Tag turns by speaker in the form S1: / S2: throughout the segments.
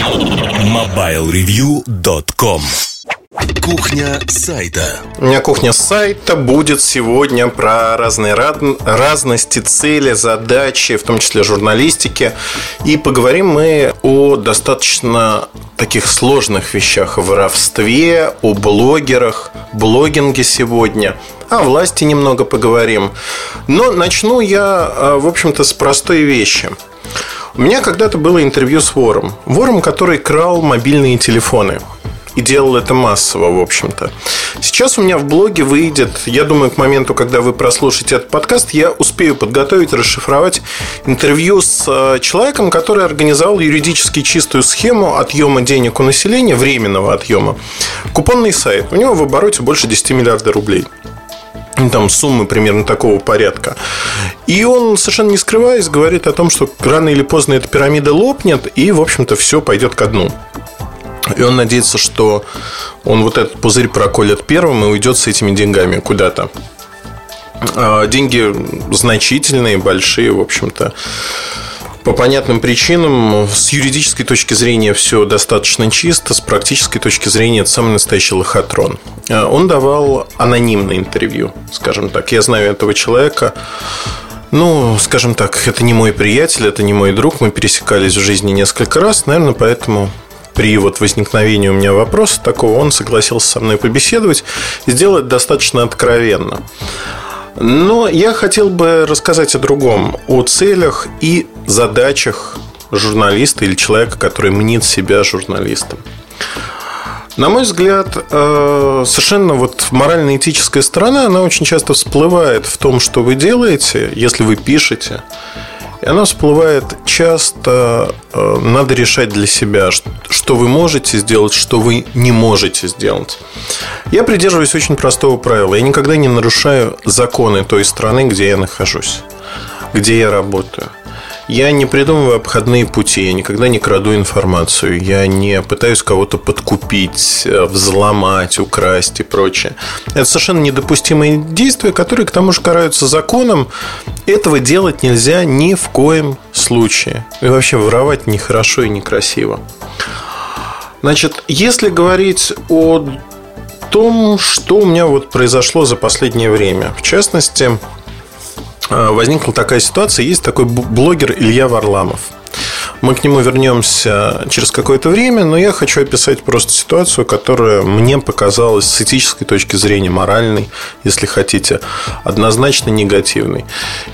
S1: MobileReview.com Кухня сайта.
S2: У меня кухня сайта будет сегодня про разные разности, цели, задачи, в том числе журналистики. И поговорим мы о достаточно таких сложных вещах, о воровстве, о блогерах, блогинге сегодня. О власти немного поговорим. Но начну я, а, в общем-то, с простой вещи – у меня когда-то было интервью с вором. Вором, который крал мобильные телефоны. И делал это массово, в общем-то. Сейчас у меня в блоге выйдет, я думаю, к моменту, когда вы прослушаете этот подкаст, я успею подготовить, расшифровать интервью с э, человеком, который организовал юридически чистую схему отъема денег у населения, временного отъема. Купонный сайт. У него в обороте больше 10 миллиардов рублей там суммы примерно такого порядка. И он, совершенно не скрываясь, говорит о том, что рано или поздно эта пирамида лопнет, и, в общем-то, все пойдет ко дну. И он надеется, что он вот этот пузырь проколет первым и уйдет с этими деньгами куда-то. А, деньги значительные, большие, в общем-то по понятным причинам. С юридической точки зрения все достаточно чисто, с практической точки зрения это самый настоящий лохотрон. А, он давал анонимное интервью, скажем так. Я знаю этого человека. Ну, скажем так, это не мой приятель, это не мой друг. Мы пересекались в жизни несколько раз, наверное, поэтому при вот возникновении у меня вопроса такого, он согласился со мной побеседовать и сделать достаточно откровенно. Но я хотел бы рассказать о другом, о целях и задачах журналиста или человека, который мнит себя журналистом. На мой взгляд, э, совершенно вот морально-этическая сторона, она очень часто всплывает в том, что вы делаете, если вы пишете, и она всплывает часто, э, надо решать для себя, что вы можете сделать, что вы не можете сделать. Я придерживаюсь очень простого правила. Я никогда не нарушаю законы той страны, где я нахожусь, где я работаю. Я не придумываю обходные пути, я никогда не краду информацию, я не пытаюсь кого-то подкупить, э, взломать, украсть и прочее. Это совершенно недопустимые действия, которые к тому же караются законом. Этого делать нельзя ни в коем случае. И вообще воровать нехорошо и некрасиво. Значит, если говорить о том, что у меня вот произошло за последнее время. В частности, возникла такая ситуация. Есть такой блогер Илья Варламов. Мы к нему вернемся через какое-то время, но я хочу описать просто ситуацию, которая мне показалась с этической точки зрения, моральной, если хотите, однозначно негативной.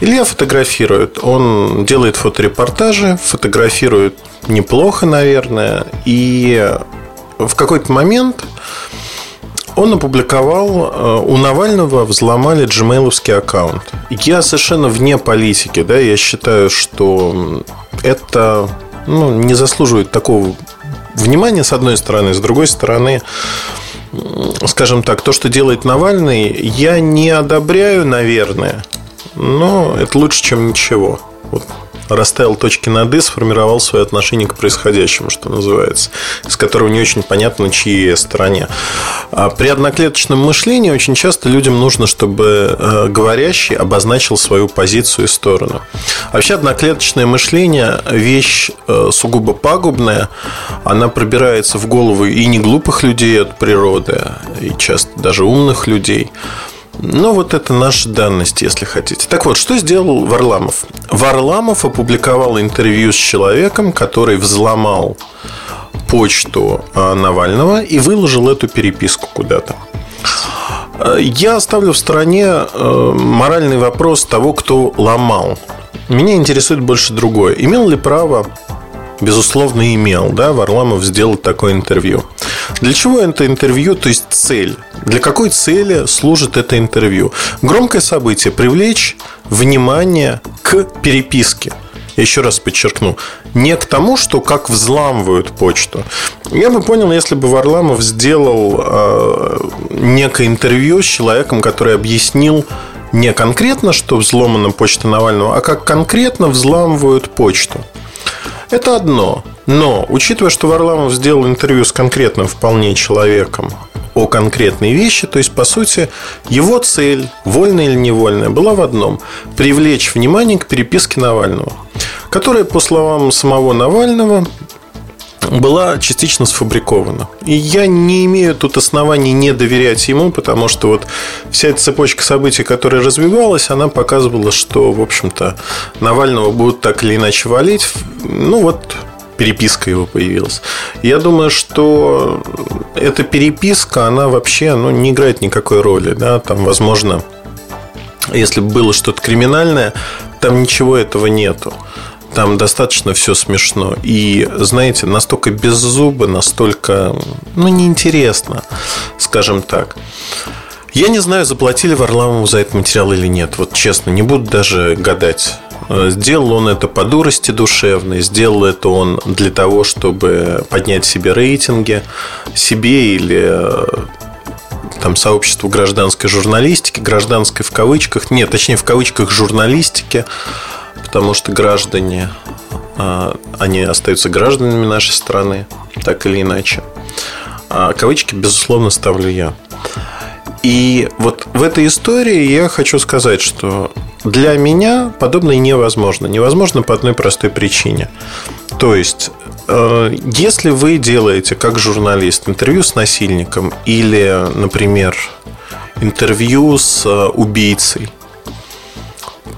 S2: Илья фотографирует, он делает фоторепортажи, фотографирует неплохо, наверное, и в какой-то момент он опубликовал, э, у Навального взломали джимейловский аккаунт. Я совершенно вне политики, да, я считаю, что это ну, не заслуживает такого внимания, с одной стороны, с другой стороны, скажем так, то, что делает Навальный, я не одобряю, наверное, но это лучше, чем ничего. Вот расставил точки над «и», сформировал свое отношение к происходящему, что называется, с которого не очень понятно, чьей стороне. А при одноклеточном мышлении очень часто людям нужно, чтобы э, говорящий обозначил свою позицию и сторону. Вообще одноклеточное мышление – вещь э, сугубо пагубная, она пробирается в голову и не глупых людей от природы, и часто даже умных людей – ну, вот это наша данность, если хотите. Так вот, что сделал Варламов? Варламов опубликовал интервью с человеком, который взломал почту а, Навального и выложил эту переписку куда-то. Я оставлю в стороне э, моральный вопрос того, кто ломал. Меня интересует больше другое. Имел ли право безусловно, имел, да, Варламов сделал такое интервью. Для чего это интервью, то есть цель? Для какой цели служит это интервью? Громкое событие – привлечь внимание к переписке. Я еще раз подчеркну, не к тому, что как взламывают почту. Я бы понял, если бы Варламов сделал э, некое интервью с человеком, который объяснил не конкретно, что взломана почта Навального, а как конкретно взламывают почту. Это одно. Но, учитывая, что Варламов сделал интервью с конкретным вполне человеком о конкретной вещи, то есть, по сути, его цель, вольная или невольная, была в одном – привлечь внимание к переписке Навального, которая, по словам самого Навального, была частично сфабрикована. И я не имею тут оснований не доверять ему, потому что вот вся эта цепочка событий, которая развивалась, она показывала, что, в общем-то, Навального будут так или иначе валить. Ну вот переписка его появилась. Я думаю, что эта переписка, она вообще ну, не играет никакой роли. Да? Там, возможно, если бы было что-то криминальное, там ничего этого нету. Там достаточно все смешно. И, знаете, настолько без зуба, настолько, ну, неинтересно, скажем так. Я не знаю, заплатили Варламову за этот материал или нет. Вот честно, не буду даже гадать. Сделал он это по дурости душевной, сделал это он для того, чтобы поднять себе рейтинги, себе или э, там сообществу гражданской журналистики, гражданской в кавычках, нет, точнее в кавычках журналистики, потому что граждане, а, они остаются гражданами нашей страны, так или иначе. А кавычки, безусловно, ставлю я. И вот в этой истории я хочу сказать, что для меня подобное невозможно. Невозможно по одной простой причине. То есть, э, если вы делаете как журналист интервью с насильником или, например, интервью с э, убийцей,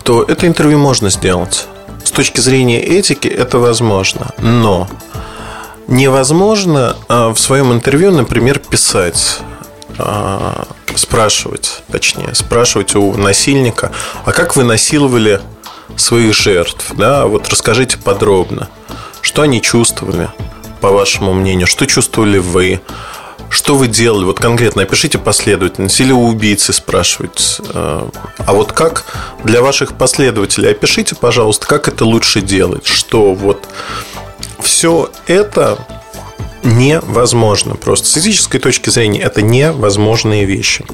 S2: то это интервью можно сделать. С точки зрения этики это возможно. Но невозможно э, в своем интервью, например, писать спрашивать, точнее, спрашивать у насильника, а как вы насиловали своих жертв, да, вот расскажите подробно, что они чувствовали, по вашему мнению, что чувствовали вы, что вы делали, вот конкретно опишите последовательность или у убийцы спрашивать, э, а вот как для ваших последователей, опишите, пожалуйста, как это лучше делать, что вот все это невозможно. Просто с этической точки зрения это невозможные вещи.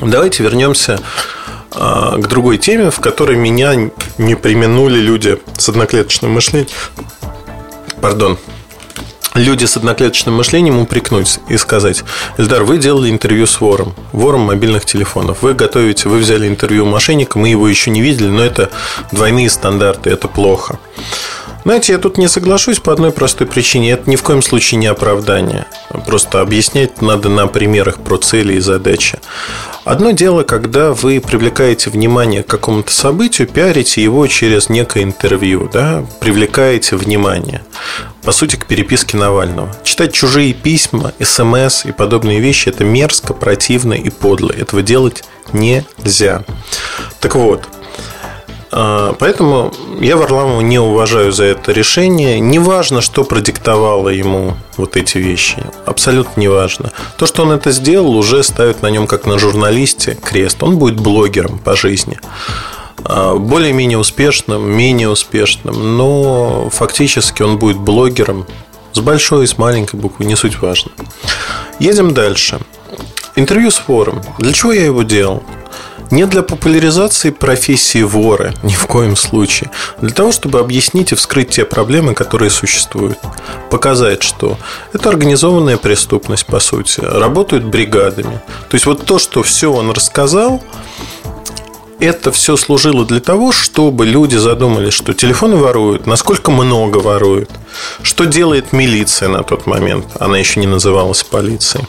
S2: Давайте вернемся а, к другой теме, в которой меня не применули люди с одноклеточным мышлением. Пардон. Люди с одноклеточным мышлением упрекнуть и сказать, Эльдар, вы делали интервью с вором, вором мобильных телефонов. Вы готовите, вы взяли интервью мошенника, мы его еще не видели, но это двойные стандарты, это плохо. Знаете, я тут не соглашусь по одной простой причине. Это ни в коем случае не оправдание. Просто объяснять надо на примерах про цели и задачи. Одно дело, когда вы привлекаете внимание к какому-то событию, пиарите его через некое интервью, да, привлекаете внимание. По сути, к переписке Навального. Читать чужие письма, смс и подобные вещи – это мерзко, противно и подло. Этого делать нельзя. Так вот, поэтому я Варламова не уважаю за это решение. Неважно, что продиктовало ему вот эти вещи. Абсолютно неважно. То, что он это сделал, уже ставит на нем, как на журналисте, крест. Он будет блогером по жизни. А, более-менее успешным, менее успешным, но фактически он будет блогером с большой и с маленькой буквы, не суть важно. Едем дальше. Интервью с форум. Для чего я его делал? Не для популяризации профессии вора, ни в коем случае. Для того, чтобы объяснить и вскрыть те проблемы, которые существуют. Показать, что это организованная преступность, по сути. Работают бригадами. То есть, вот то, что все он рассказал, это все служило для того, чтобы люди задумались, что телефоны воруют, насколько много воруют, что делает милиция на тот момент. Она еще не называлась полицией.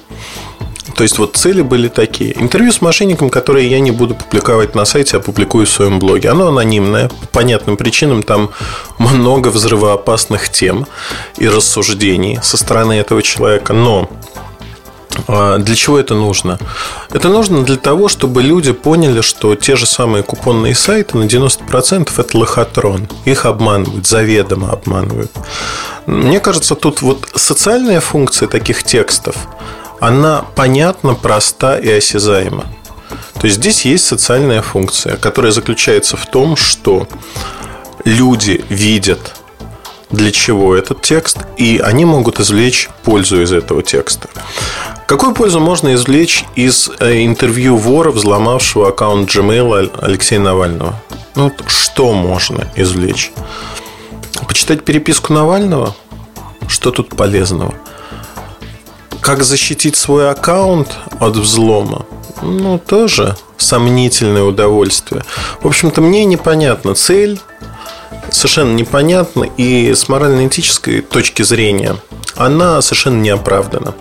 S2: То есть вот цели были такие. Интервью с мошенником, которое я не буду публиковать на сайте, а публикую в своем блоге. Оно анонимное. По понятным причинам там много взрывоопасных тем и рассуждений со стороны этого человека. Но а, для чего это нужно? Это нужно для того, чтобы люди поняли, что те же самые купонные сайты на 90% это лохотрон. Их обманывают, заведомо обманывают. Мне кажется, тут вот социальная функция таких текстов – она понятна, проста и осязаема. То есть здесь есть социальная функция, которая заключается в том, что люди видят, для чего этот текст, и они могут извлечь пользу из этого текста. Какую пользу можно извлечь из э, интервью вора, взломавшего аккаунт Gmail Алексея Навального? Ну, что можно извлечь? Почитать переписку Навального? Что тут полезного? Как защитить свой аккаунт от взлома? Ну, тоже сомнительное удовольствие. В общем-то, мне непонятна цель совершенно непонятна и с морально-этической точки зрения она совершенно не оправдана.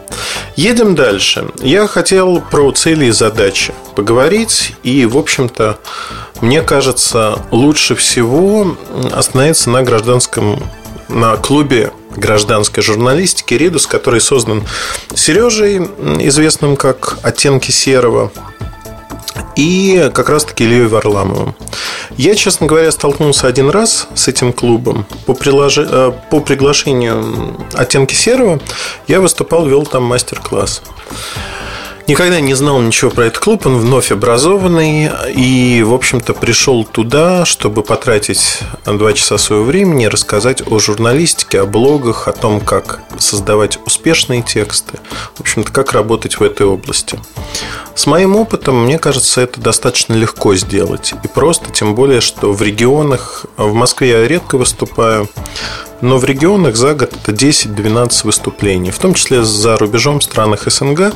S2: Едем дальше. Я хотел про цели и задачи поговорить, и, в общем-то, мне кажется, лучше всего остановиться на гражданском, на клубе гражданской журналистики «Ридус», который создан Сережей, известным как «Оттенки серого», и как раз-таки Ильей Варламовым. Я, честно говоря, столкнулся один раз с этим клубом. По, прилож... Э, по приглашению «Оттенки серого» я выступал, вел там мастер-класс. Никогда не знал ничего про этот клуб, он вновь образованный и, в общем-то, пришел туда, чтобы потратить два часа своего времени рассказать о журналистике, о блогах, о том, как создавать успешные тексты, в общем-то, как работать в этой области. С моим опытом, мне кажется, это достаточно легко сделать. И просто, тем более, что в регионах, в Москве я редко выступаю, но в регионах за год это 10-12 выступлений, в том числе за рубежом в странах СНГ.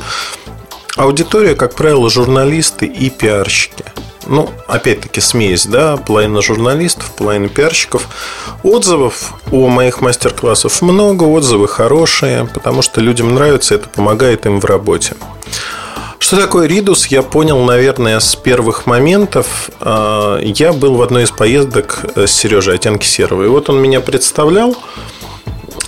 S2: Аудитория, как правило, журналисты и пиарщики. Ну, опять-таки, смесь, да, половина журналистов, половина пиарщиков. Отзывов о моих мастер-классах много, отзывы хорошие, потому что людям нравится, это помогает им в работе. Что такое Ридус, я понял, наверное, с первых моментов. А, я был в одной из поездок с Сережей Оттенки Серого. И вот он меня представлял.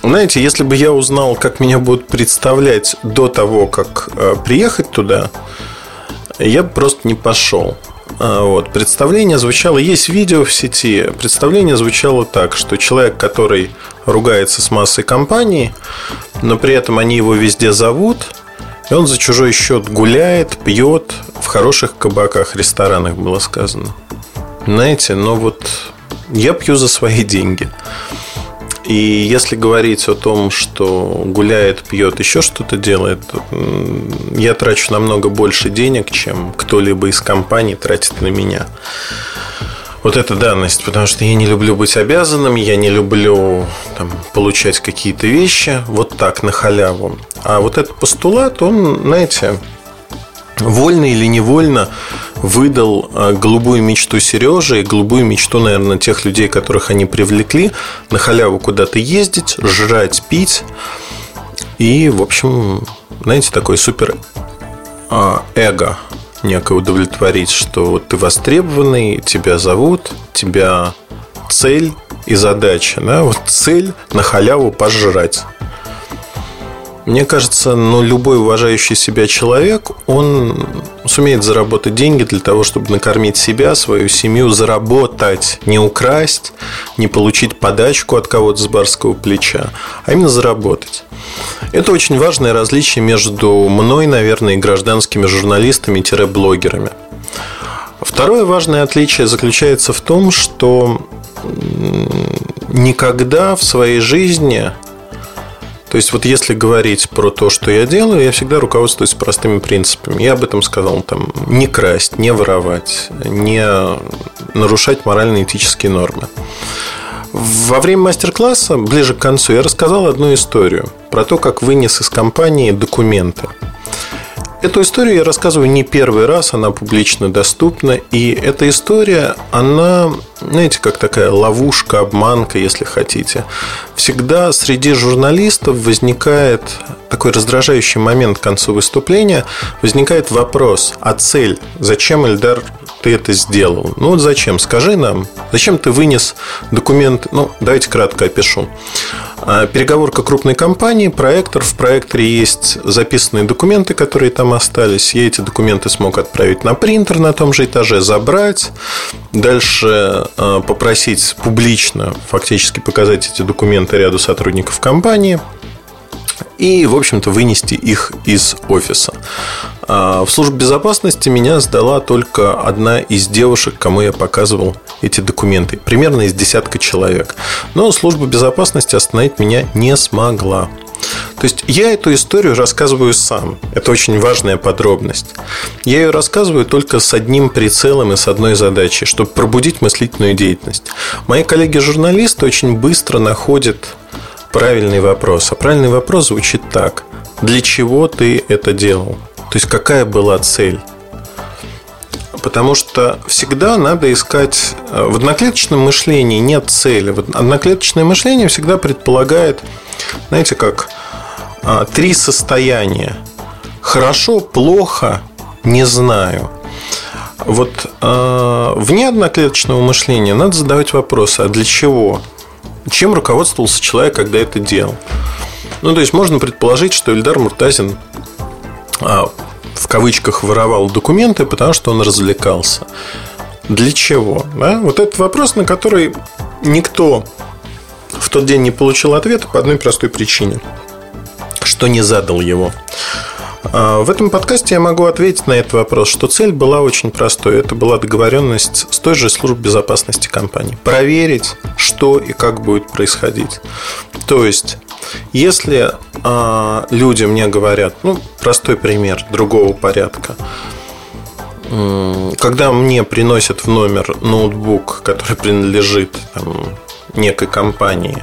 S2: Знаете, если бы я узнал, как меня будут представлять до того, как э, приехать туда, я бы просто не пошел. А, вот. Представление звучало, есть видео в сети, представление звучало так, что человек, который ругается с массой компаний, но при этом они его везде зовут, и он за чужой счет гуляет, пьет в хороших кабаках, ресторанах, было сказано. Знаете, но вот я пью за свои деньги. И если говорить о том, что гуляет, пьет, еще что-то делает, я трачу намного больше денег, чем кто-либо из компаний тратит на меня. Вот эта данность, потому что я не люблю быть обязанным, я не люблю там, получать какие-то вещи вот так на халяву. А вот этот постулат, он, знаете, вольно или невольно выдал а, голубую мечту Сережи и голубую мечту, наверное, тех людей, которых они привлекли, на халяву куда-то ездить, жрать, пить. И, в общем, знаете, такой супер а, эго некое удовлетворить, что вот ты востребованный, тебя зовут, тебя цель и задача. Да? Вот цель на халяву пожрать. Мне кажется, ну, любой уважающий себя человек, он сумеет заработать деньги для того, чтобы накормить себя, свою семью, заработать, не украсть, не получить подачку от кого-то с барского плеча, а именно заработать. Это очень важное различие между мной, наверное, и гражданскими журналистами-блогерами. Второе важное отличие заключается в том, что никогда в своей жизни то есть, вот если говорить про то, что я делаю, я всегда руководствуюсь простыми принципами. Я об этом сказал, там, не красть, не воровать, не нарушать морально-этические нормы. Во время мастер-класса, ближе к концу, я рассказал одну историю про то, как вынес из компании документы. Эту историю я рассказываю не первый раз, она публично доступна. И эта история, она, знаете, как такая ловушка, обманка, если хотите. Всегда среди журналистов возникает такой раздражающий момент к концу выступления. Возникает вопрос, а цель? Зачем, Эльдар, ты это сделал? Ну вот зачем? Скажи нам, зачем ты вынес документ? Ну, давайте кратко опишу. А, переговорка крупной компании, проектор. В проекторе есть записанные документы, которые там остались. Я эти документы смог отправить на принтер на том же этаже, забрать. Дальше а, попросить публично фактически показать эти документы ряду сотрудников компании и, в общем-то, вынести их из офиса. А, в службе безопасности меня сдала только одна из девушек, кому я показывал эти документы. Примерно из десятка человек. Но служба безопасности остановить меня не смогла. То есть я эту историю рассказываю сам. Это очень важная подробность. Я ее рассказываю только с одним прицелом и с одной задачей, чтобы пробудить мыслительную деятельность. Мои коллеги-журналисты очень быстро находят правильный вопрос. А правильный вопрос звучит так. Для чего ты это делал? То есть какая была цель? Потому что всегда надо искать... Э, в одноклеточном мышлении нет цели. Одноклеточное мышление всегда предполагает, знаете, как а, три состояния. Хорошо, плохо, не знаю. Вот э, вне одноклеточного мышления надо задавать вопросы, а для чего? Чем руководствовался человек, когда это делал? Ну, то есть можно предположить, что Ильдар Муртазин в кавычках воровал документы, потому что он развлекался. Для чего? Да? Вот этот вопрос, на который никто в тот день не получил ответа по одной простой причине, что не задал его. А, в этом подкасте я могу ответить на этот вопрос, что цель была очень простой. Это была договоренность с той же службой безопасности компании. Проверить, что и как будет происходить. То есть, если э, люди мне говорят, ну, простой пример другого порядка, когда мне приносят в номер ноутбук, который принадлежит там, некой компании,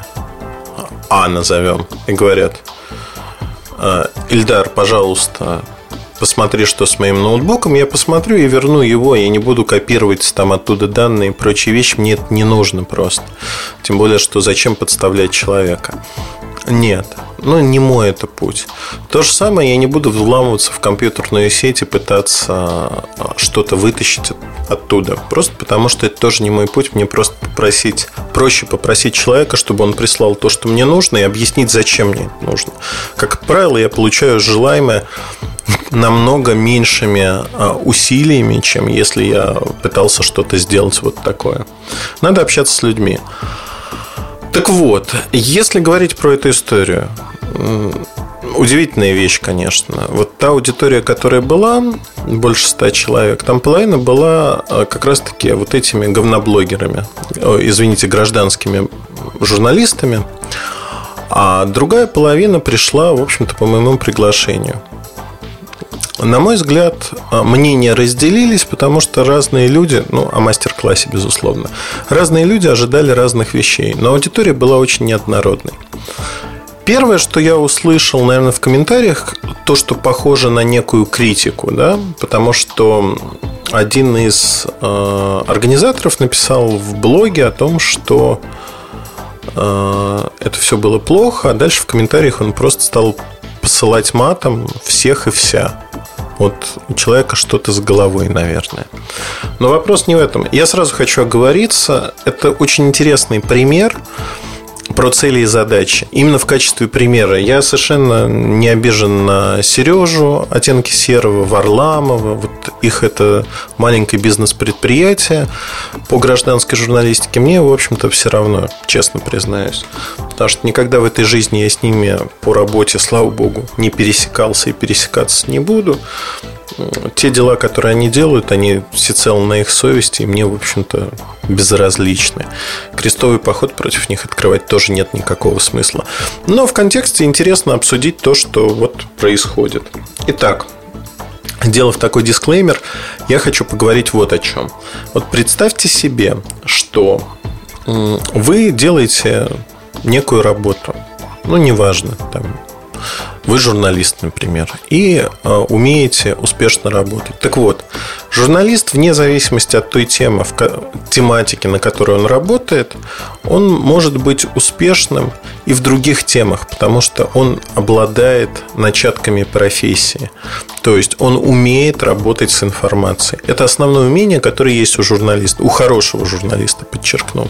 S2: А назовем, и говорят, «А, Ильдар, пожалуйста, посмотри, что с моим ноутбуком, я посмотрю и верну его, я не буду копировать там оттуда данные и прочие вещи, мне это не нужно просто. Тем более, что зачем подставлять человека. Нет, ну не мой это путь. То же самое я не буду вламываться в компьютерную сеть и пытаться а, что-то вытащить оттуда. Просто потому что это тоже не мой путь. Мне просто попросить, проще попросить человека, чтобы он прислал то, что мне нужно, и объяснить, зачем мне это нужно. Как правило, я получаю желаемое намного меньшими а, усилиями, чем если я пытался что-то сделать вот такое. Надо общаться с людьми. Так вот, если говорить про эту историю, удивительная вещь, конечно. Вот та аудитория, которая была, больше ста человек, там половина была а, как раз-таки вот этими говноблогерами, извините, гражданскими журналистами, а другая половина пришла, в общем-то, по моему приглашению. На мой взгляд, а, мнения разделились, потому что разные люди, ну, о мастер-классе, безусловно, разные люди ожидали разных вещей, но аудитория была очень неоднородной. Первое, что я услышал, наверное, в комментариях, то, что похоже на некую критику, да, потому что один из э, организаторов написал в блоге о том, что э, это все было плохо, а дальше в комментариях он просто стал посылать матом всех и вся. Вот у человека что-то с головой, наверное. Но вопрос не в этом. Я сразу хочу оговориться. Это очень интересный пример про цели и задачи. Именно в качестве примера. Я совершенно не обижен на Сережу, оттенки серого, Варламова. Вот их это маленькое бизнес-предприятие по гражданской журналистике. Мне, в общем-то, все равно, честно признаюсь. Потому что никогда в этой жизни я с ними по работе, слава богу, не пересекался и пересекаться не буду те дела, которые они делают, они всецело на их совести, и мне, в общем-то, безразличны. Крестовый поход против них открывать тоже нет никакого смысла. Но в контексте интересно обсудить то, что вот происходит. Итак, Сделав такой дисклеймер, я хочу поговорить вот о чем. Вот представьте себе, что вы делаете некую работу, ну, неважно, там, вы журналист, например, и э, умеете успешно работать. Так вот, журналист, вне зависимости от той темы, в тематике, на которой он работает, он может быть успешным и в других темах, потому что он обладает начатками профессии. То есть он умеет работать с информацией. Это основное умение, которое есть у журналиста, у хорошего журналиста, подчеркну.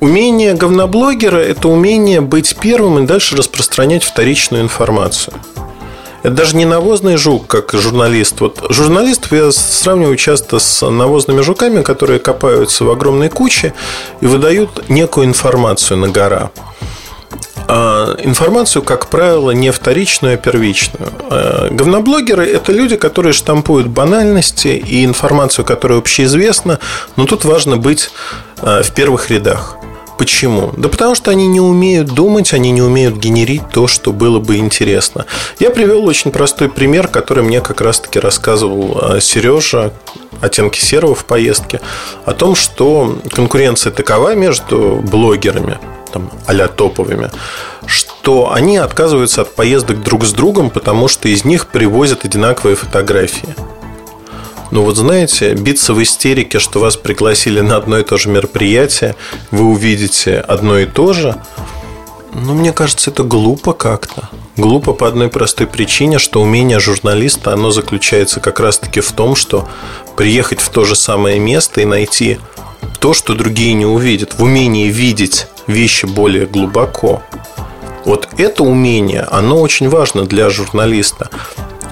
S2: Умение говноблогера – это умение быть первым и дальше распространять вторичную информацию. Это даже не навозный жук, как журналист. Вот журналистов я сравниваю часто с навозными жуками, которые копаются в огромной куче и выдают некую информацию на гора. А информацию, как правило, не вторичную, а первичную. А говноблогеры – это люди, которые штампуют банальности и информацию, которая общеизвестна, но тут важно быть а, в первых рядах. Почему? Да потому что они не умеют думать, они не умеют генерить то, что было бы интересно. Я привел очень простой пример, который мне как раз-таки рассказывал э, Сережа, оттенки серого в поездке, о том, что конкуренция такова между блогерами, там, а топовыми, что они отказываются от поездок друг с другом, потому что из них привозят одинаковые фотографии. Но вот знаете, биться в истерике, что вас пригласили на одно и то же мероприятие, вы увидите одно и то же, ну, мне кажется, это глупо как-то. Глупо по одной простой причине, что умение журналиста, оно заключается как раз-таки в том, что приехать в то же самое место и найти то, что другие не увидят, в умении видеть вещи более глубоко. Вот это умение, оно очень важно для журналиста.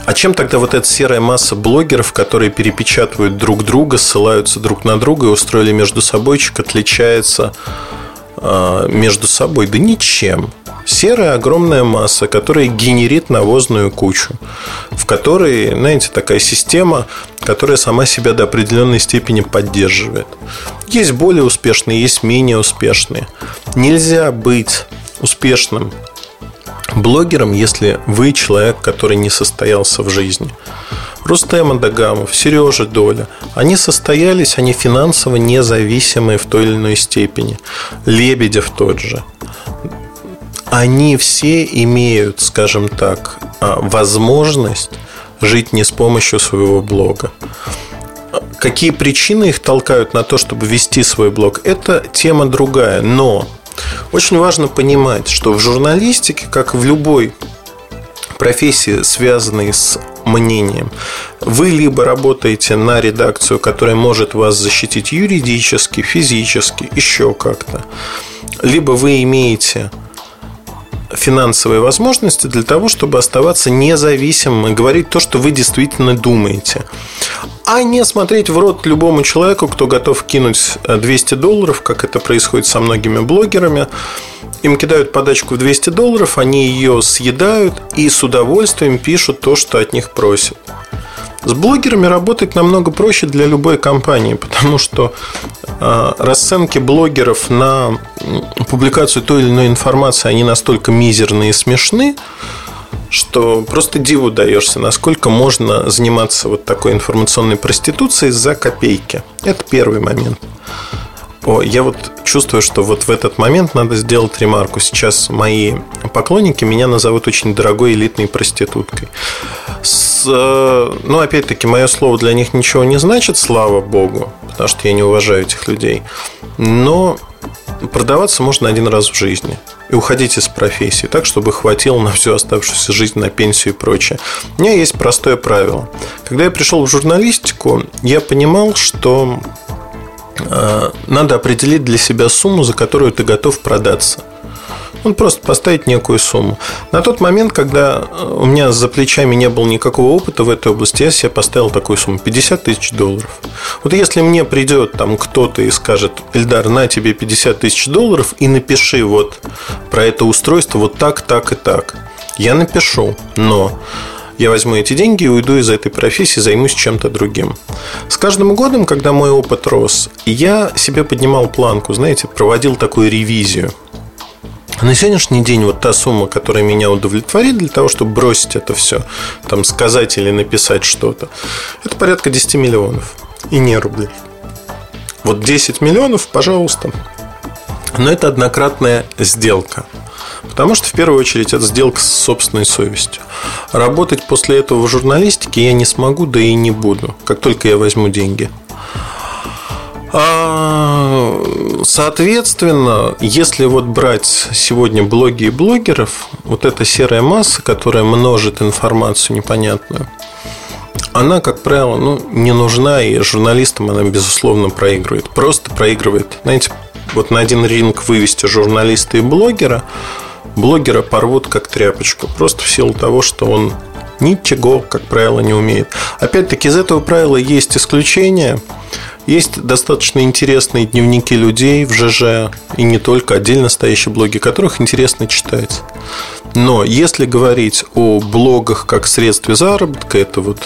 S2: А чем тогда вот эта серая масса блогеров, которые перепечатывают друг друга, ссылаются друг на друга и устроили между собойчик, отличается э, между собой? Да ничем. Серая огромная масса, которая генерит навозную кучу, в которой, знаете, такая система, которая сама себя до определенной степени поддерживает. Есть более успешные, есть менее успешные. Нельзя быть успешным блогером, если вы человек, который не состоялся в жизни. Рустем Адагамов, Сережа Доля, они состоялись, они финансово независимые в той или иной степени. Лебедев тот же они все имеют, скажем так, а, возможность жить не с помощью своего блога. Какие причины их толкают на то, чтобы вести свой блог, это тема другая. Но очень важно понимать, что в журналистике, как в любой профессии, связанной с мнением, вы либо работаете на редакцию, которая может вас защитить юридически, физически, еще как-то, либо вы имеете финансовые возможности для того, чтобы оставаться независимым и говорить то, что вы действительно думаете. А не смотреть в рот любому человеку, кто готов кинуть 200 долларов, как это происходит со многими блогерами. Им кидают подачку в 200 долларов, они ее съедают и с удовольствием пишут то, что от них просят. С блогерами работать намного проще для любой компании, потому что э, расценки блогеров на публикацию той или иной информации, они настолько мизерные и смешны, что просто диву даешься, насколько можно заниматься вот такой информационной проституцией за копейки. Это первый момент. Я вот чувствую, что вот в этот момент надо сделать ремарку. Сейчас мои поклонники меня назовут очень дорогой элитной проституткой. С, э, ну, опять-таки, мое слово для них ничего не значит, слава богу, потому что я не уважаю этих людей. Но продаваться можно один раз в жизни и уходить из профессии так, чтобы хватило на всю оставшуюся жизнь, на пенсию и прочее. У меня есть простое правило. Когда я пришел в журналистику, я понимал, что надо определить для себя сумму, за которую ты готов продаться. Он просто поставить некую сумму. На тот момент, когда э, у меня за плечами не было никакого опыта в этой области, я себе поставил такую сумму 50 тысяч долларов. Вот если мне придет там кто-то и скажет, Эльдар, на тебе 50 тысяч долларов и напиши вот про это устройство вот так, так и так. Я напишу, но я возьму эти деньги и уйду из этой профессии, займусь чем-то другим. С каждым годом, когда мой опыт рос, я себе поднимал планку, знаете, проводил такую ревизию. На сегодняшний день вот та сумма, которая меня удовлетворит для того, чтобы бросить это все, там сказать или написать что-то, это порядка 10 миллионов. И не рублей. Вот 10 миллионов, пожалуйста. Но это однократная сделка. Потому что, в первую очередь, это сделка с собственной совестью. Работать после этого в журналистике я не смогу, да и не буду, как только я возьму деньги. А, соответственно, если вот брать сегодня блоги и блогеров, вот эта серая масса, которая множит информацию непонятную, она, как правило, ну, не нужна, и журналистам она, безусловно, проигрывает. Просто проигрывает. Знаете, вот на один ринг вывести журналиста и блогера – блогера порвут как тряпочку, просто в силу того, что он ничего, как правило, не умеет. Опять-таки, из этого правила есть исключения. Есть достаточно интересные дневники людей в ЖЖ и не только отдельно стоящие блоги, которых интересно читать. Но если говорить о блогах как средстве заработка, это вот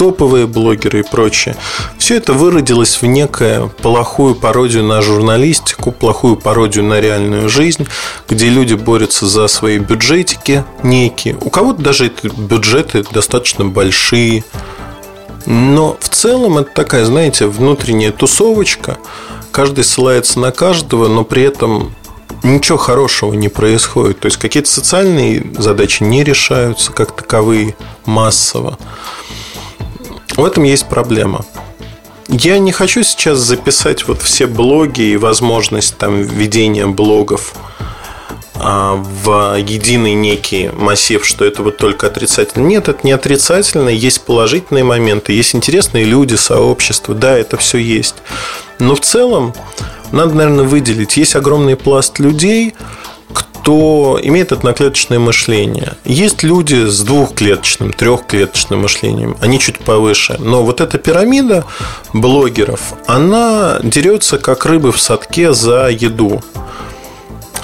S2: топовые блогеры и прочее. Все это выродилось в некое плохую пародию на журналистику, плохую пародию на реальную жизнь, где люди борются за свои бюджетики некие. У кого-то даже эти бюджеты достаточно большие. Но в целом это такая, знаете, внутренняя тусовочка. Каждый ссылается на каждого, но при этом ничего хорошего не происходит. То есть какие-то социальные задачи не решаются как таковые массово. В этом есть проблема. Я не хочу сейчас записать вот все блоги и возможность там ведения блогов а, в единый некий массив, что это вот только отрицательно. Нет, это не отрицательно, есть положительные моменты, есть интересные люди, сообщества, да, это все есть. Но в целом надо, наверное, выделить, есть огромный пласт людей, кто имеет одноклеточное мышление. Есть люди с двухклеточным, трехклеточным мышлением, они чуть повыше. Но вот эта пирамида блогеров, она дерется как рыбы в садке за еду.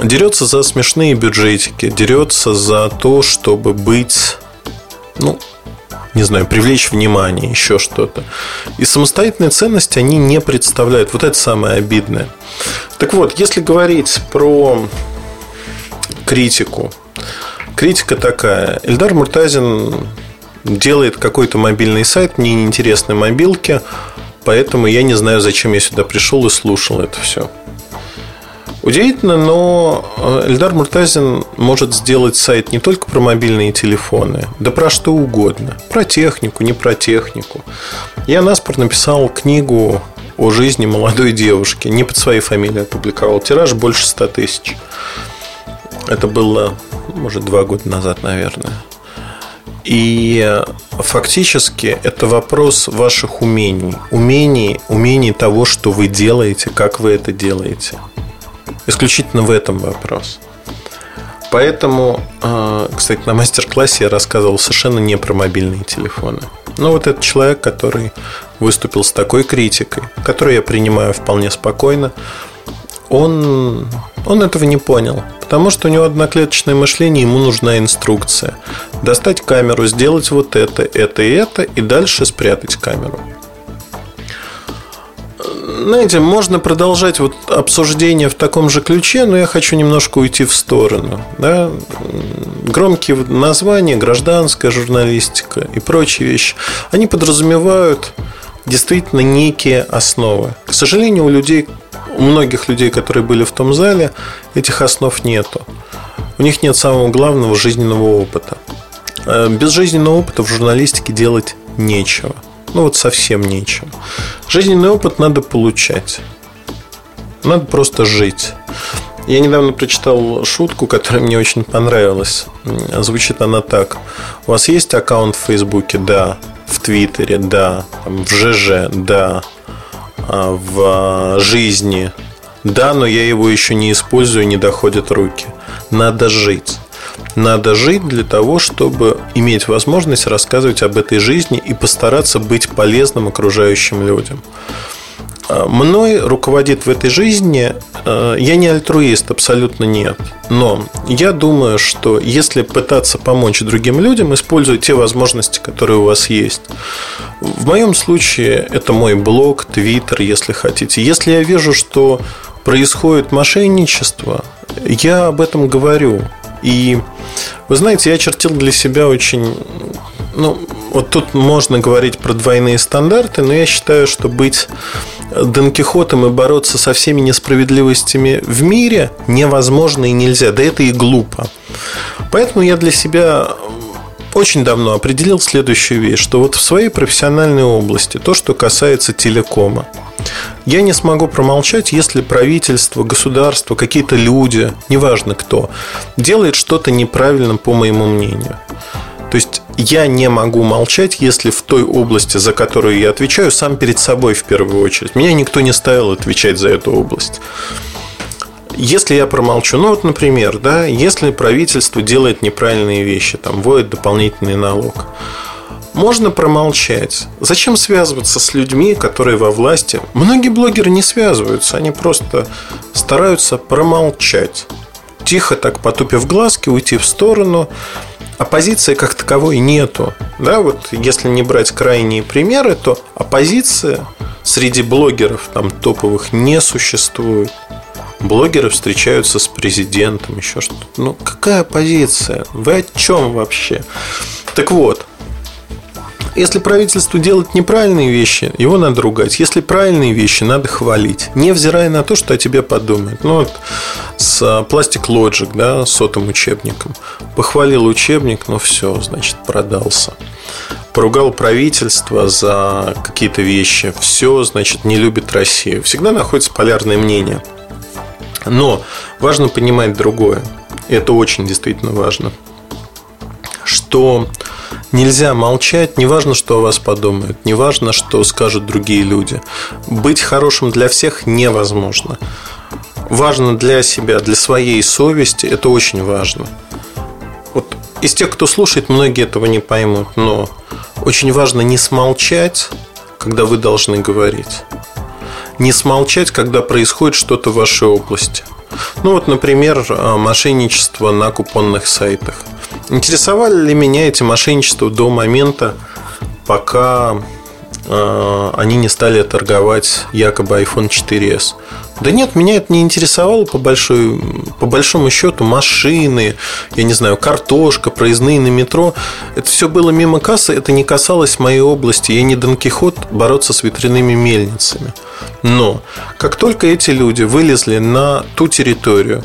S2: Дерется за смешные бюджетики, дерется за то, чтобы быть, ну, не знаю, привлечь внимание, еще что-то. И самостоятельные ценности они не представляют. Вот это самое обидное. Так вот, если говорить про критику. Критика такая. Эльдар Муртазин делает какой-то мобильный сайт, мне неинтересны мобилки, поэтому я не знаю, зачем я сюда пришел и слушал это все. Удивительно, но Эльдар Муртазин может сделать сайт не только про мобильные телефоны, да про что угодно. Про технику, не про технику. Я наспор написал книгу о жизни молодой девушки. Не под своей фамилией опубликовал. Тираж больше 100 тысяч. Это было, может, два года назад, наверное. И фактически это вопрос ваших умений. Умений, умений того, что вы делаете, как вы это делаете. Исключительно в этом вопрос. Поэтому, а, кстати, на мастер-классе я рассказывал совершенно не про мобильные телефоны. Но вот этот человек, который выступил с такой критикой, которую я принимаю вполне спокойно, он, он этого не понял. Потому что у него одноклеточное мышление, ему нужна инструкция. Достать камеру, сделать вот это, это и это, и дальше спрятать камеру. Знаете, можно продолжать вот обсуждение в таком же ключе, но я хочу немножко уйти в сторону. Да? Громкие названия, гражданская журналистика и прочие вещи, они подразумевают действительно некие основы. К сожалению, у людей у многих людей, которые были в том зале, этих основ нету. У них нет самого главного жизненного опыта. Э, без жизненного опыта в журналистике делать нечего. Ну вот совсем нечего. Жизненный опыт надо получать. Надо просто жить. Я недавно прочитал шутку, которая мне очень понравилась. Звучит она так. У вас есть аккаунт в Фейсбуке? Да. В Твиттере? Да. В ЖЖ? Да. А, в жизни. Да, но я его еще не использую, не доходят руки. Надо жить. Надо жить для того, чтобы иметь возможность рассказывать об этой жизни и постараться быть полезным окружающим людям. А, мной руководит в этой жизни, э, я не альтруист, абсолютно нет. Но я думаю, что если пытаться помочь другим людям, используя те возможности, которые у вас есть. В моем случае это мой блог, твиттер, если хотите. Если я вижу, что происходит мошенничество, я об этом говорю. И вы знаете, я чертил для себя очень ну, вот тут можно говорить про двойные стандарты, но я считаю, что быть Дон Кихотом и бороться со всеми несправедливостями в мире невозможно и нельзя. Да это и глупо. Поэтому я для себя очень давно определил следующую вещь, что вот в своей профессиональной области, то, что касается телекома, я не смогу промолчать, если правительство, государство, какие-то люди, неважно кто, делает что-то неправильно, по моему мнению. То есть я не могу молчать, если в той области, за которую я отвечаю, сам перед собой в первую очередь. Меня никто не ставил отвечать за эту область. Если я промолчу, ну вот, например, да, если правительство делает неправильные вещи, там, вводит дополнительный налог, можно промолчать. Зачем связываться с людьми, которые во власти? Многие блогеры не связываются, они просто стараются промолчать. Тихо так потупив глазки, уйти в сторону, оппозиции как таковой нету. Да, вот если не брать крайние примеры, то оппозиция среди блогеров там топовых не существует. Блогеры встречаются с президентом, еще что-то. Ну, какая оппозиция? Вы о чем вообще? Так вот, если правительству делать неправильные вещи, его надо ругать. Если правильные вещи, надо хвалить. Невзирая на то, что о тебе подумают. Ну, вот с Plastic Logic, да, сотым учебником. Похвалил учебник, но все, значит, продался. поругал правительство за какие-то вещи, все, значит, не любит Россию. Всегда находится полярное мнение. Но важно понимать другое. Это очень действительно важно. Что нельзя молчать, неважно, что о вас подумают, неважно, что скажут другие люди. Быть хорошим для всех невозможно. Важно для себя, для своей совести, это очень важно. Вот из тех, кто слушает, многие этого не поймут, но очень важно не смолчать, когда вы должны говорить. Не смолчать, когда происходит что-то в вашей области. Ну вот, например, а, мошенничество на купонных сайтах. Интересовали ли меня эти мошенничества до момента, пока э, они не стали торговать якобы iPhone 4s? Да нет, меня это не интересовало по, большой, по большому счету. Машины, я не знаю, картошка, проездные на метро. Это все было мимо кассы, это не касалось моей области. Я не Дон Кихот бороться с ветряными мельницами. Но как только эти люди вылезли на ту территорию,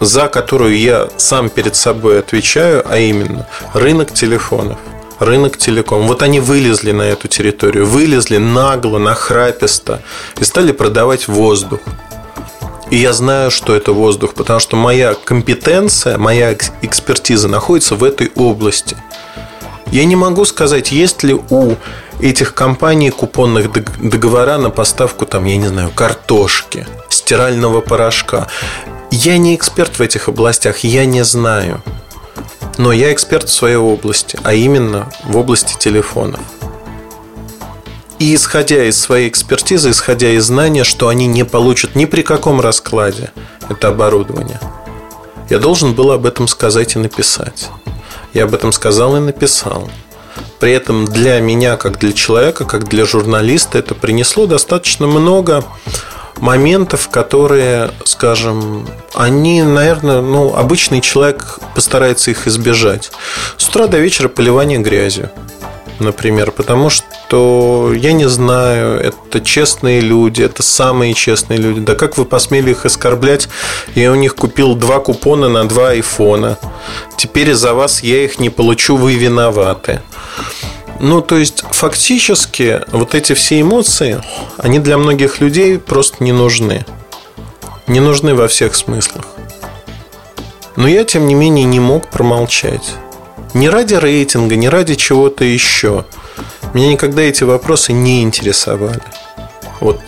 S2: за которую я сам перед собой отвечаю, а именно рынок телефонов, рынок телеком. Вот они вылезли на эту территорию, вылезли нагло, нахраписто и стали продавать воздух. И я знаю, что это воздух, потому что моя компетенция, моя экспертиза находится в этой области. Я не могу сказать, есть ли у этих компаний купонных договора на поставку, там, я не знаю, картошки, стирального порошка. Я не эксперт в этих областях, я не знаю. Но я эксперт в своей области, а именно в области телефонов. И исходя из своей экспертизы, исходя из знания, что они не получат ни при каком раскладе это оборудование, я должен был об этом сказать и написать. Я об этом сказал и написал. При этом для меня, как для человека, как для журналиста, это принесло достаточно много моментов, которые, скажем, они, наверное, ну, обычный человек постарается их избежать. С утра до вечера поливание грязью, например, потому что я не знаю, это честные люди, это самые честные люди. Да как вы посмели их оскорблять? Я у них купил два купона на два айфона. Теперь из-за вас я их не получу, вы виноваты. Ну, то есть, фактически, вот эти все эмоции, они для многих людей просто не нужны. Не нужны во всех смыслах. Но я, тем не менее, не мог промолчать. Не ради рейтинга, не ради чего-то еще. Меня никогда эти вопросы не интересовали. Вот,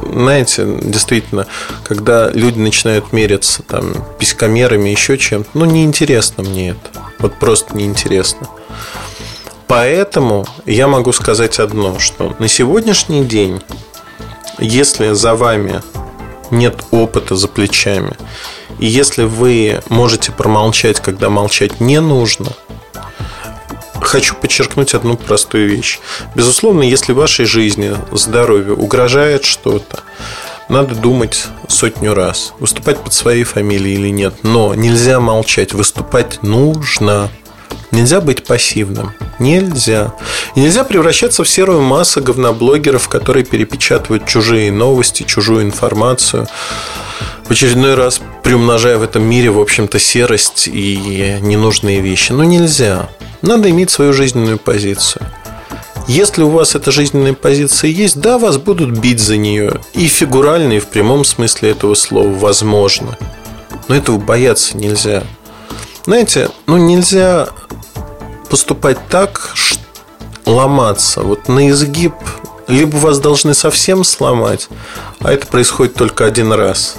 S2: знаете, действительно, когда люди начинают мериться там писькомерами, еще чем-то, ну, неинтересно мне это. Вот просто неинтересно. Поэтому я могу сказать одно, что на сегодняшний день, если за вами нет опыта за плечами, и если вы можете промолчать, когда молчать не нужно, хочу подчеркнуть одну простую вещь. Безусловно, если вашей жизни, здоровью угрожает что-то, надо думать сотню раз, выступать под своей фамилией или нет. Но нельзя молчать, выступать нужно. Нельзя быть пассивным. Нельзя. И нельзя превращаться в серую массу говноблогеров, которые перепечатывают чужие новости, чужую информацию. В очередной раз приумножая в этом мире, в общем-то, серость и ненужные вещи. Но нельзя. Надо иметь свою жизненную позицию. Если у вас эта жизненная позиция есть, да, вас будут бить за нее. И фигурально, и в прямом смысле этого слова, возможно. Но этого бояться нельзя. Знаете, ну нельзя поступать так, ломаться. Вот на изгиб либо вас должны совсем сломать, а это происходит только один раз,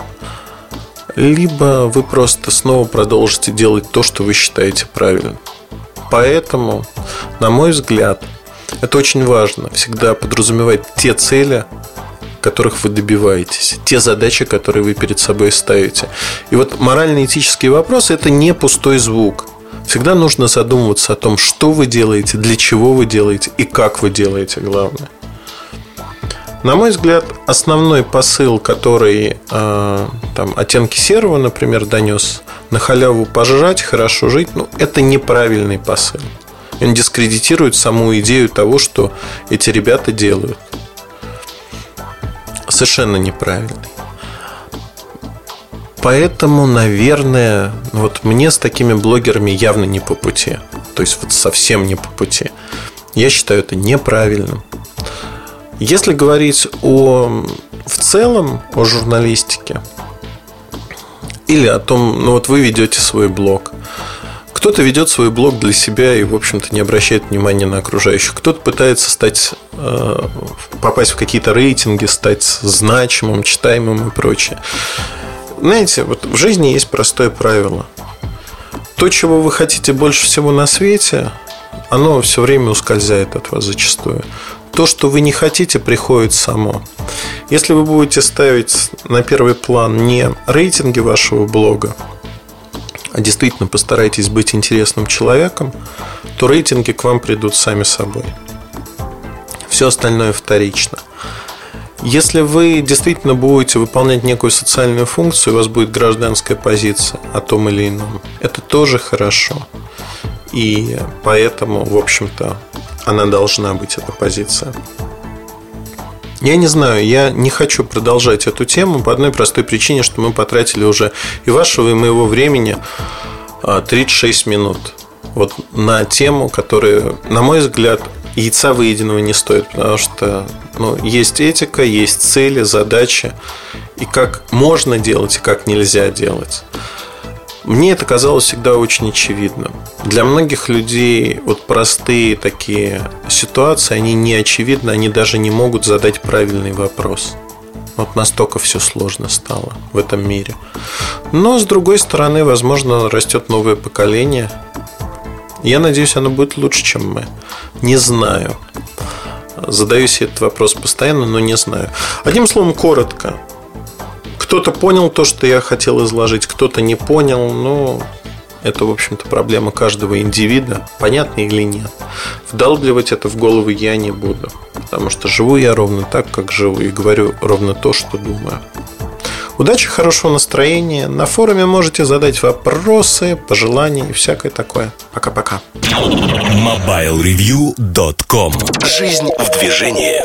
S2: либо вы просто снова продолжите делать то, что вы считаете правильным. Поэтому, на мой взгляд, это очень важно. Всегда подразумевать те цели, которых вы добиваетесь, те задачи, которые вы перед собой ставите. И вот морально-этические вопросы – это не пустой звук. Всегда нужно задумываться о том, что вы делаете, для чего вы делаете и как вы делаете, главное. На мой взгляд, основной посыл, который э, там, оттенки серого, например, донес, на халяву пожрать, хорошо жить, ну, это неправильный посыл. Он дискредитирует саму идею того, что эти ребята делают. Совершенно неправильный. Поэтому, наверное, вот мне с такими блогерами явно не по пути. То есть вот совсем не по пути. Я считаю это неправильным. Если говорить о, в целом о журналистике, или о том, ну вот вы ведете свой блог, кто-то ведет свой блог для себя и, в общем-то, не обращает внимания на окружающих. Кто-то пытается стать, э, попасть в какие-то рейтинги, стать значимым, читаемым и прочее. Знаете, вот в жизни есть простое правило. То, чего вы хотите больше всего на свете, оно все время ускользает от вас зачастую. То, что вы не хотите, приходит само. Если вы будете ставить на первый план не рейтинги вашего блога, а действительно постарайтесь быть интересным человеком, то рейтинги к вам придут сами собой. Все остальное вторично. Если вы действительно будете выполнять некую социальную функцию, у вас будет гражданская позиция о том или ином, это тоже хорошо. И поэтому, в общем-то, она должна быть, эта позиция. Я не знаю, я не хочу продолжать эту тему по одной простой причине, что мы потратили уже и вашего, и моего времени 36 а, минут вот на тему, которая, на мой взгляд, яйца выеденного не стоит, потому что ну, есть этика, есть цели, задачи, и как можно делать, и как нельзя делать. Мне это казалось всегда очень очевидным. Для многих людей вот простые такие ситуации, они не очевидны, они даже не могут задать правильный вопрос. Вот настолько все сложно стало в этом мире. Но, с другой стороны, возможно, растет новое поколение. Я надеюсь, оно будет лучше, чем мы. Не знаю. Задаю себе этот вопрос постоянно, но не знаю. Одним словом, коротко. Кто-то понял то, что я хотел изложить, кто-то не понял, но это, в общем-то, проблема каждого индивида, понятно или нет. Вдалбливать это в голову я не буду, потому что живу я ровно так, как живу, и говорю ровно то, что думаю. Удачи, хорошего настроения. На форуме можете задать вопросы, пожелания и всякое такое. Пока-пока.
S1: MobileReview.com Жизнь в движении.